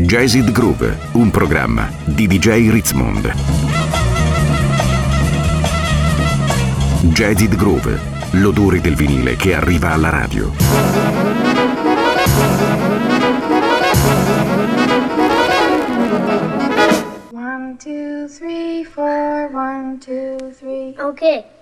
Jazzid Groove, un programma di DJ Ritzmond. Jazzid Groove, l'odore del vinile che arriva alla radio. One, two, three, four, one, two, three. Okay.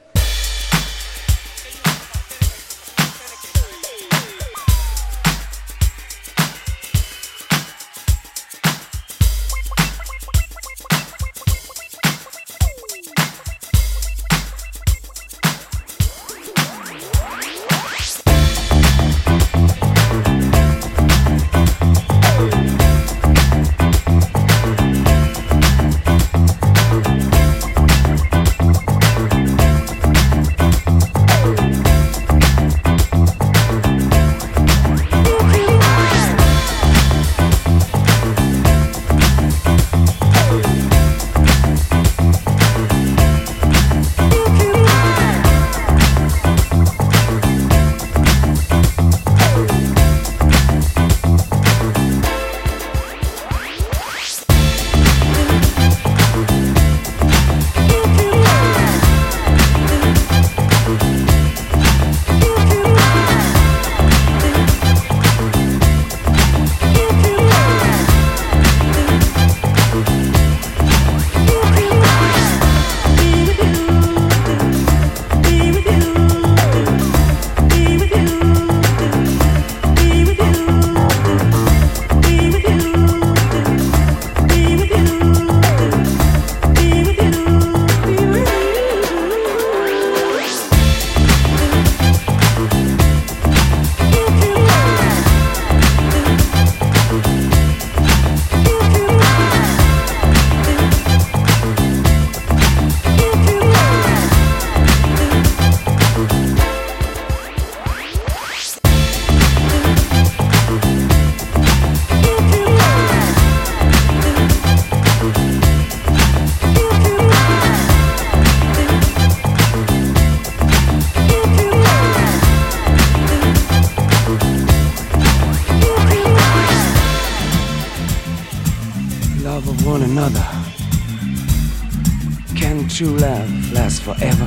True love lasts forever?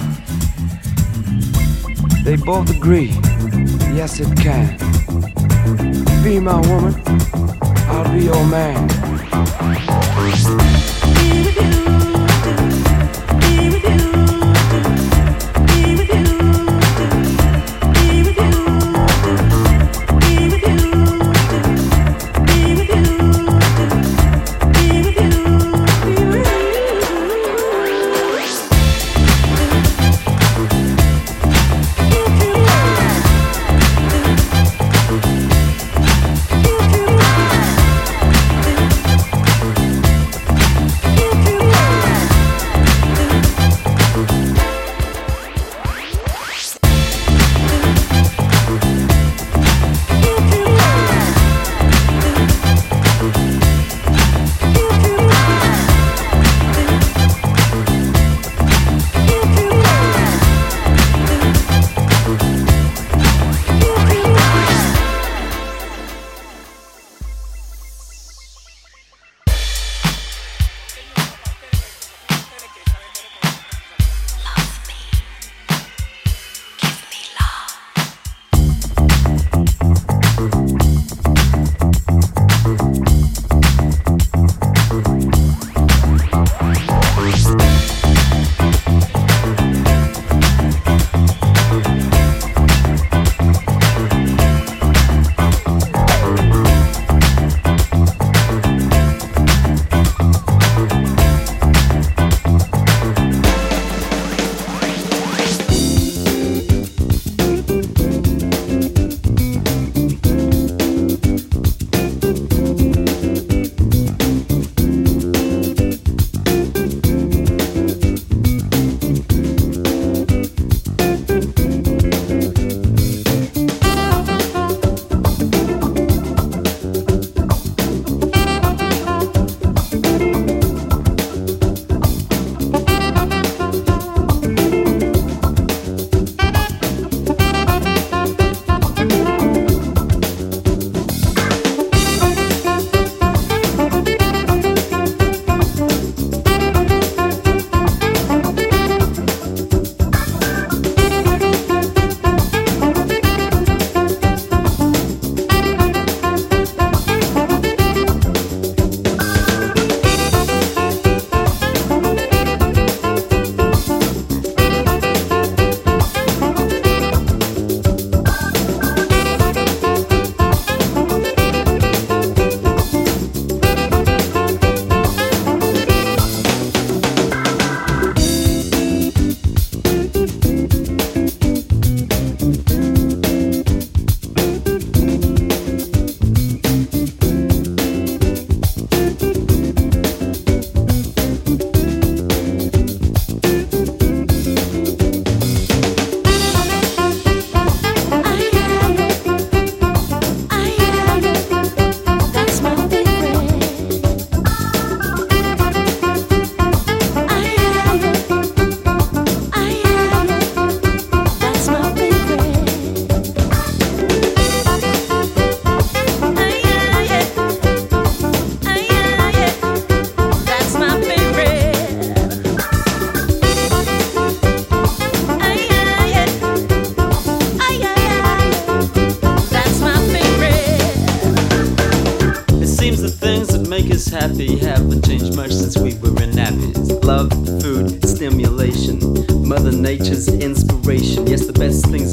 They both agree, yes it can. Be my woman, I'll be your man.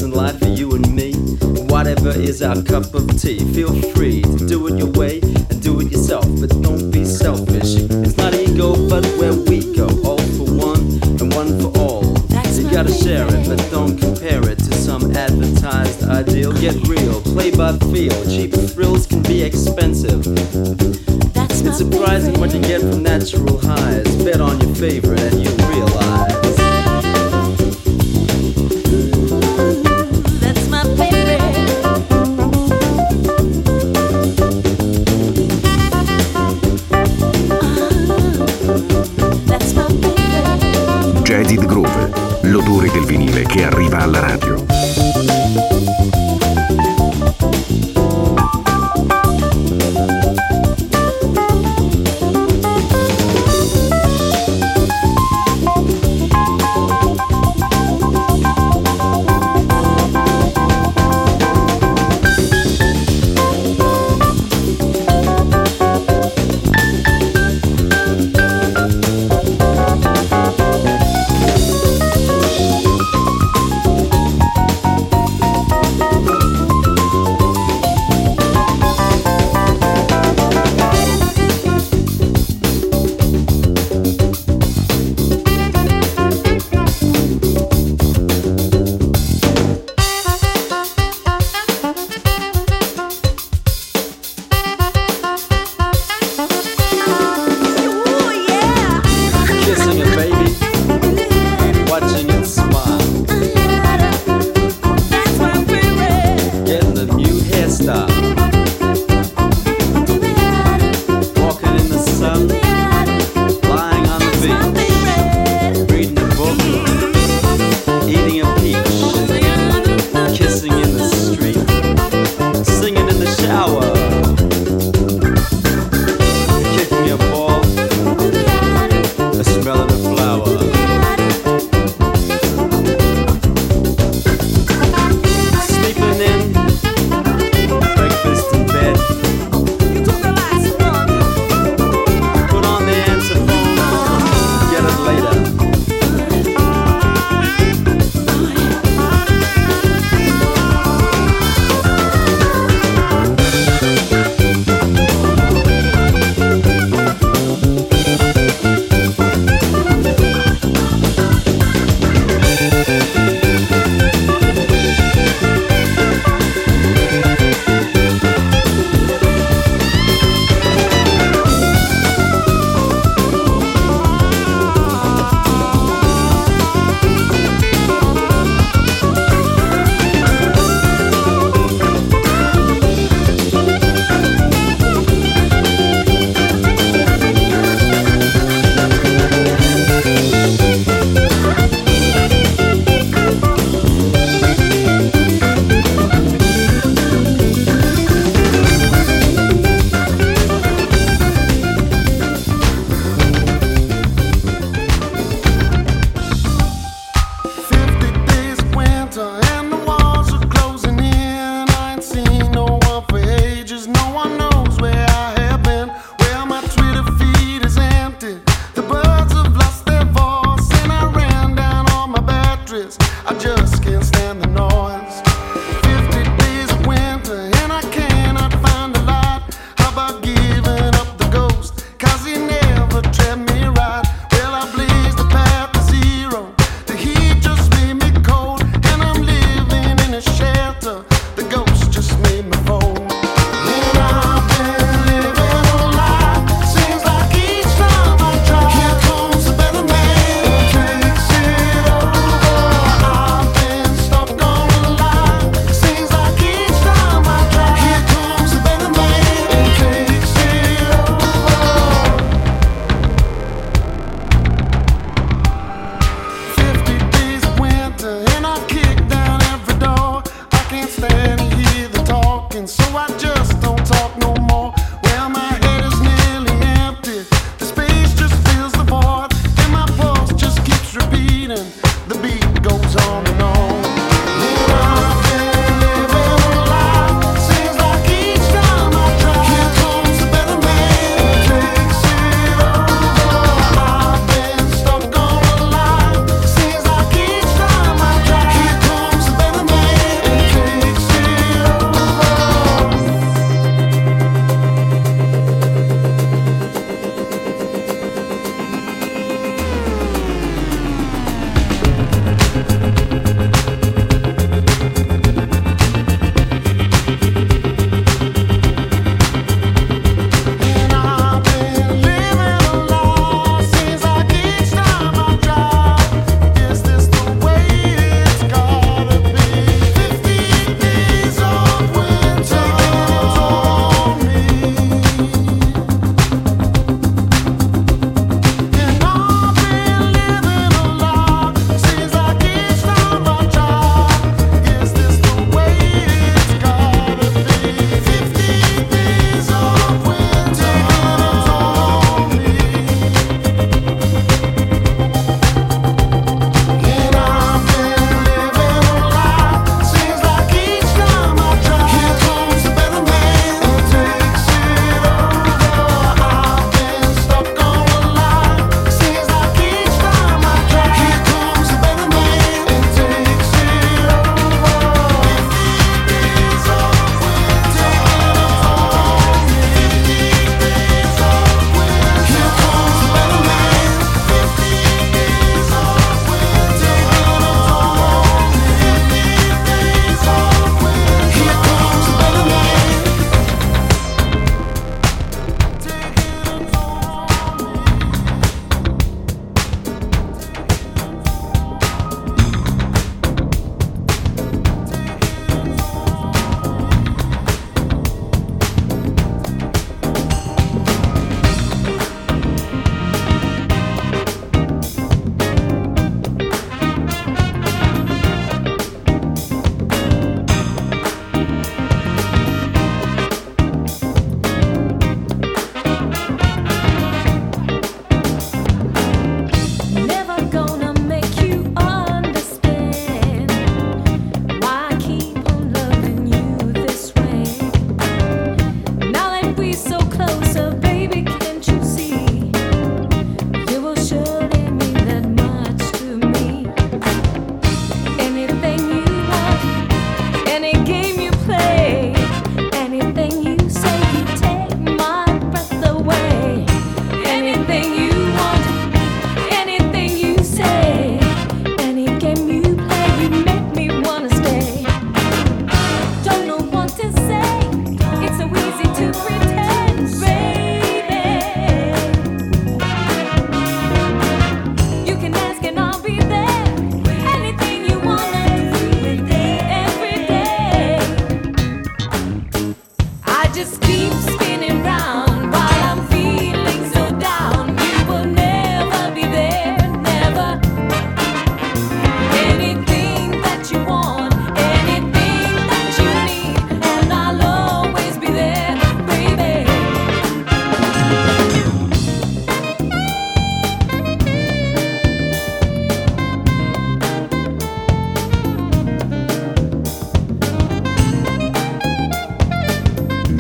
In life for you and me. Whatever is our cup of tea, feel free to do it your way and do it yourself, but don't be selfish. It's not ego, but where we go, all for one and one for all. You gotta share it, but don't compare it to some advertised ideal. Get real, play by feel. Cheap thrills can be expensive. It's surprising what you get from natural highs. Bet on your favorite and you realize.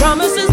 Promises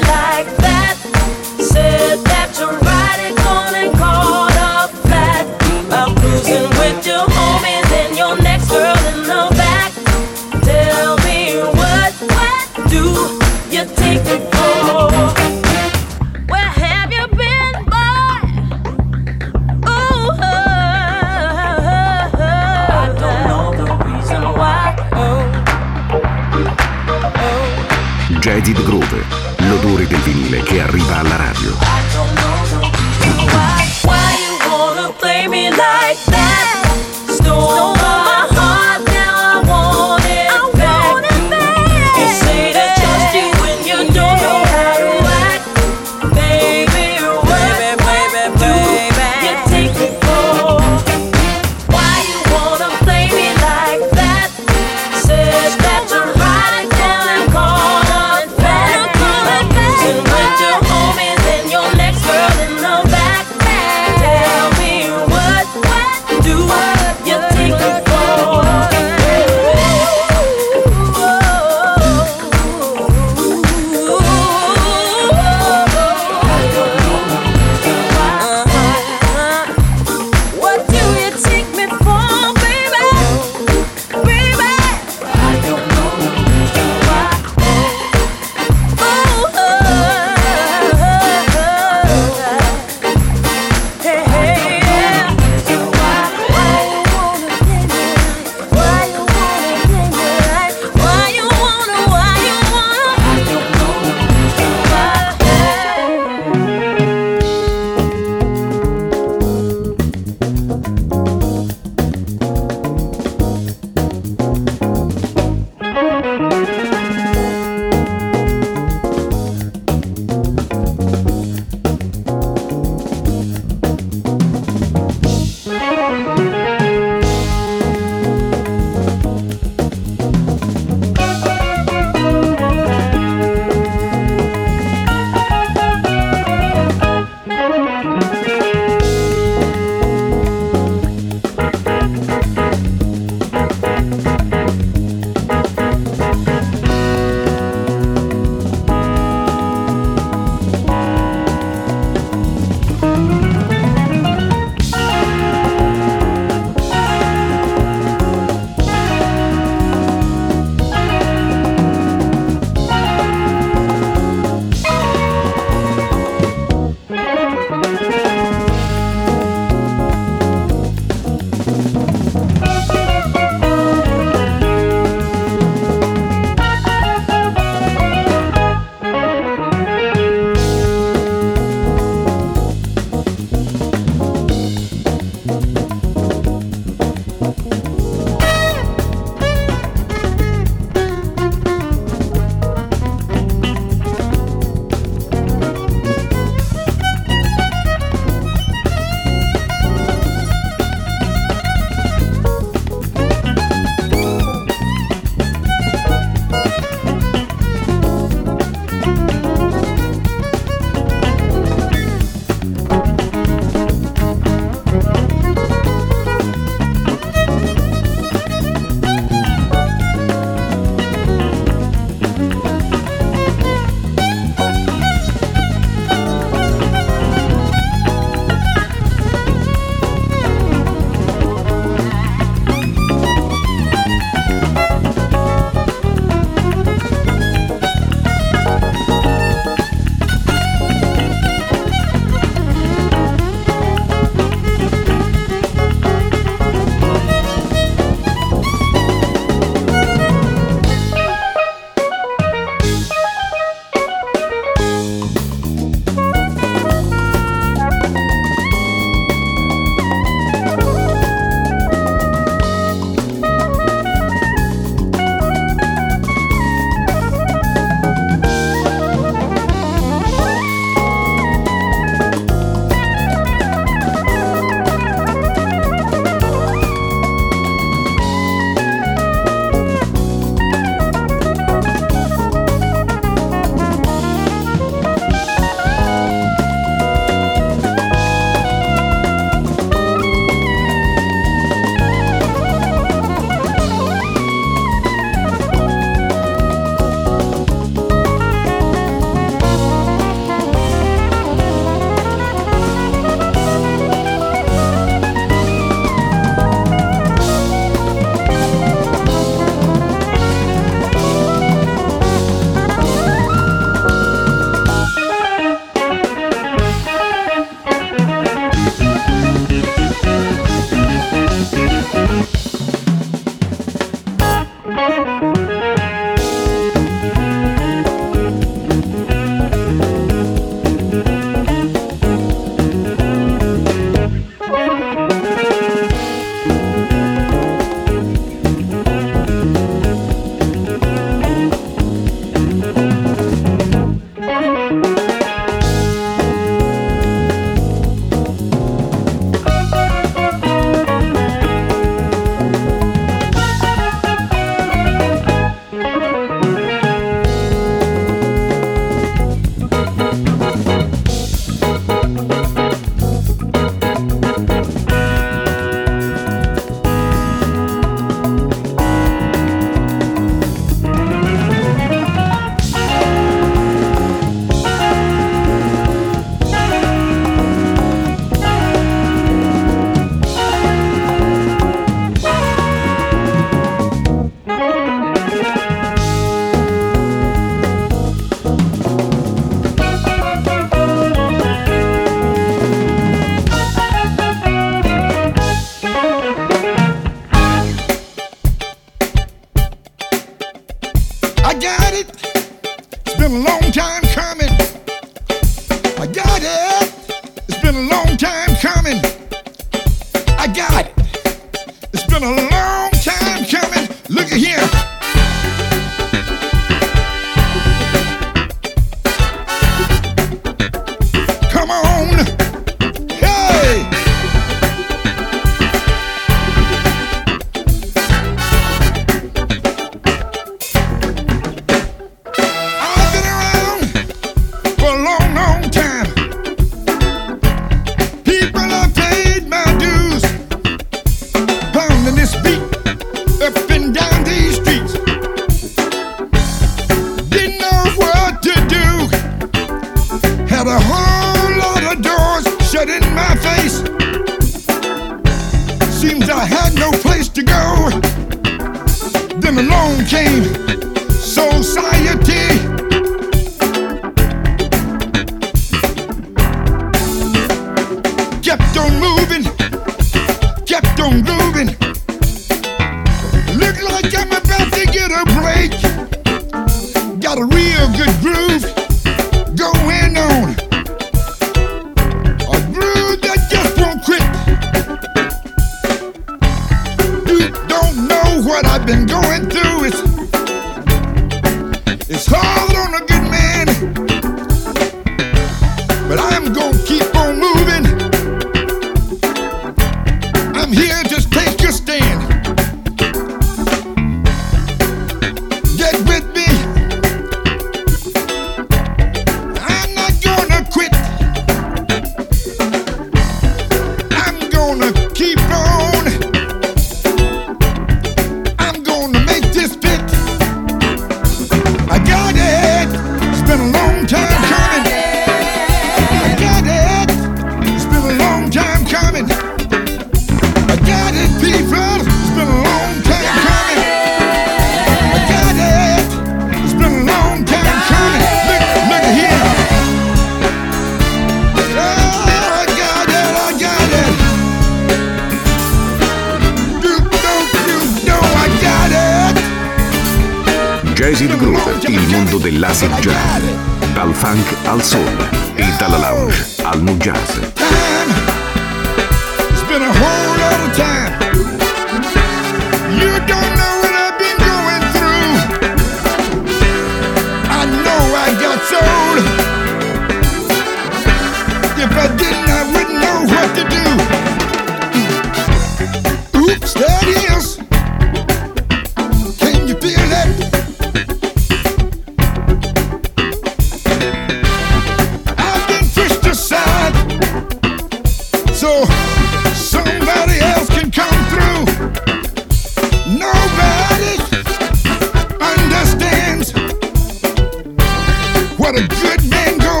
What a good man goes.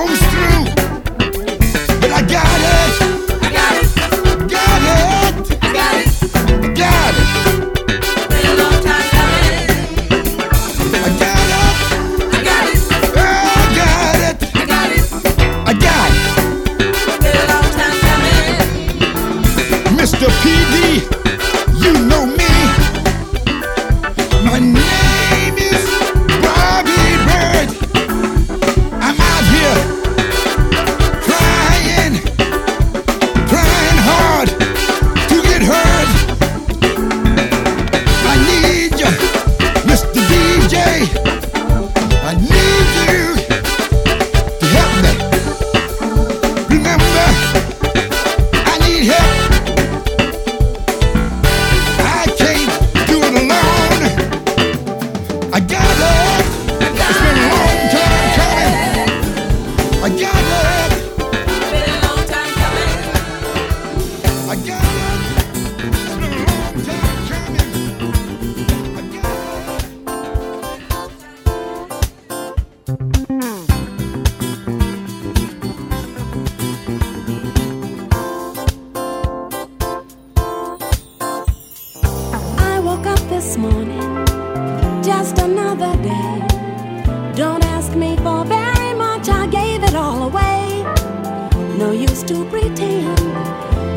to pretend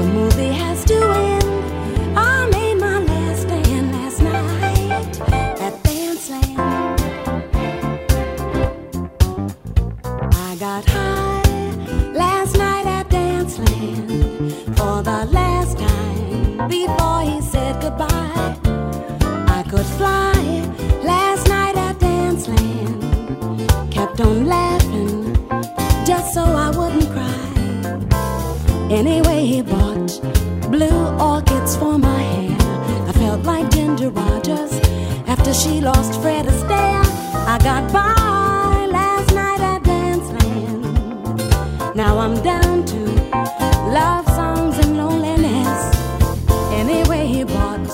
the movie has to end. she lost Fred Astaire. I got by last night at Dance Land. Now I'm down to love songs and loneliness. Anyway, he bought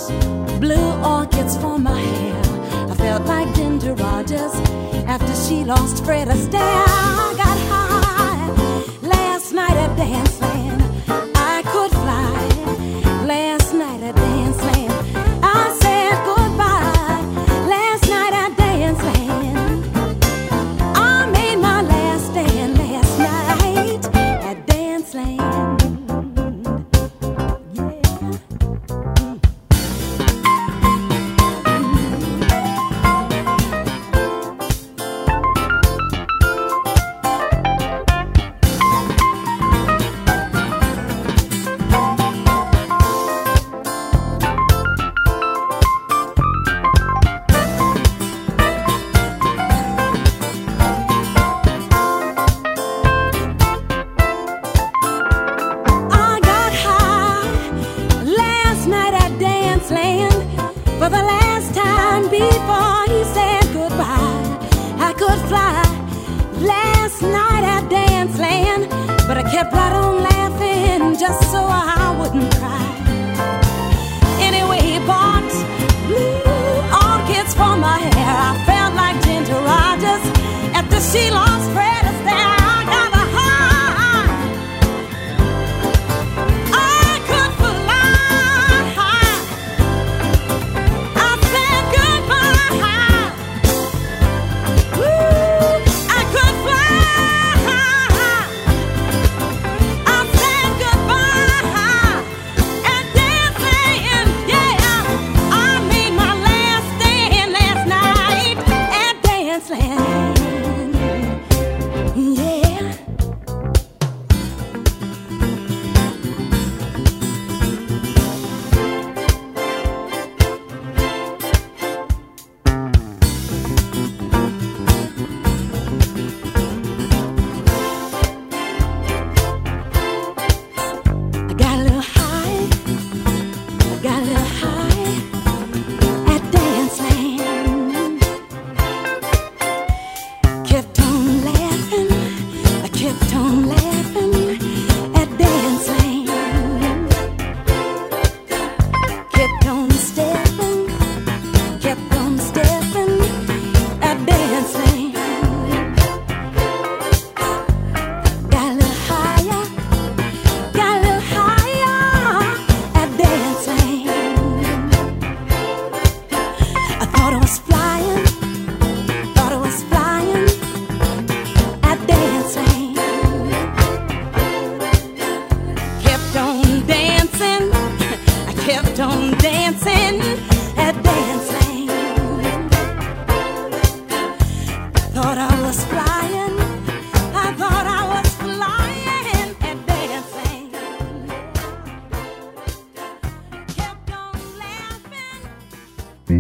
blue orchids for my hair. I felt like Ginger Rogers after she lost Fred Astaire.